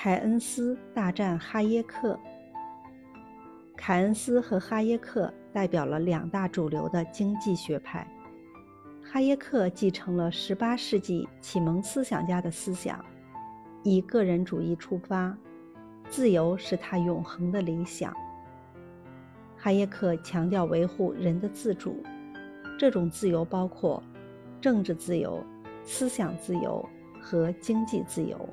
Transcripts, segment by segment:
凯恩斯大战哈耶克。凯恩斯和哈耶克代表了两大主流的经济学派。哈耶克继承了18世纪启蒙思想家的思想，以个人主义出发，自由是他永恒的理想。哈耶克强调维护人的自主，这种自由包括政治自由、思想自由和经济自由。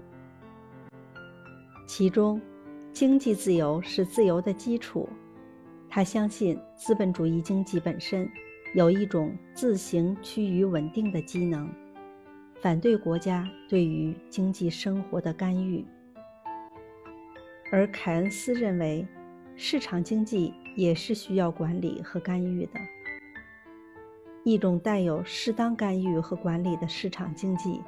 其中，经济自由是自由的基础。他相信资本主义经济本身有一种自行趋于稳定的机能，反对国家对于经济生活的干预。而凯恩斯认为，市场经济也是需要管理和干预的。一种带有适当干预和管理的市场经济，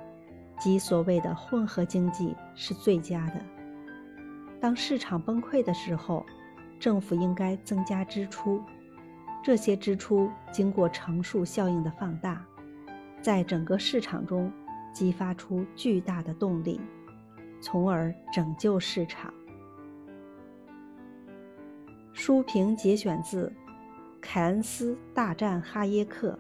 即所谓的混合经济，是最佳的。当市场崩溃的时候，政府应该增加支出，这些支出经过乘数效应的放大，在整个市场中激发出巨大的动力，从而拯救市场。书评节选自《凯恩斯大战哈耶克》。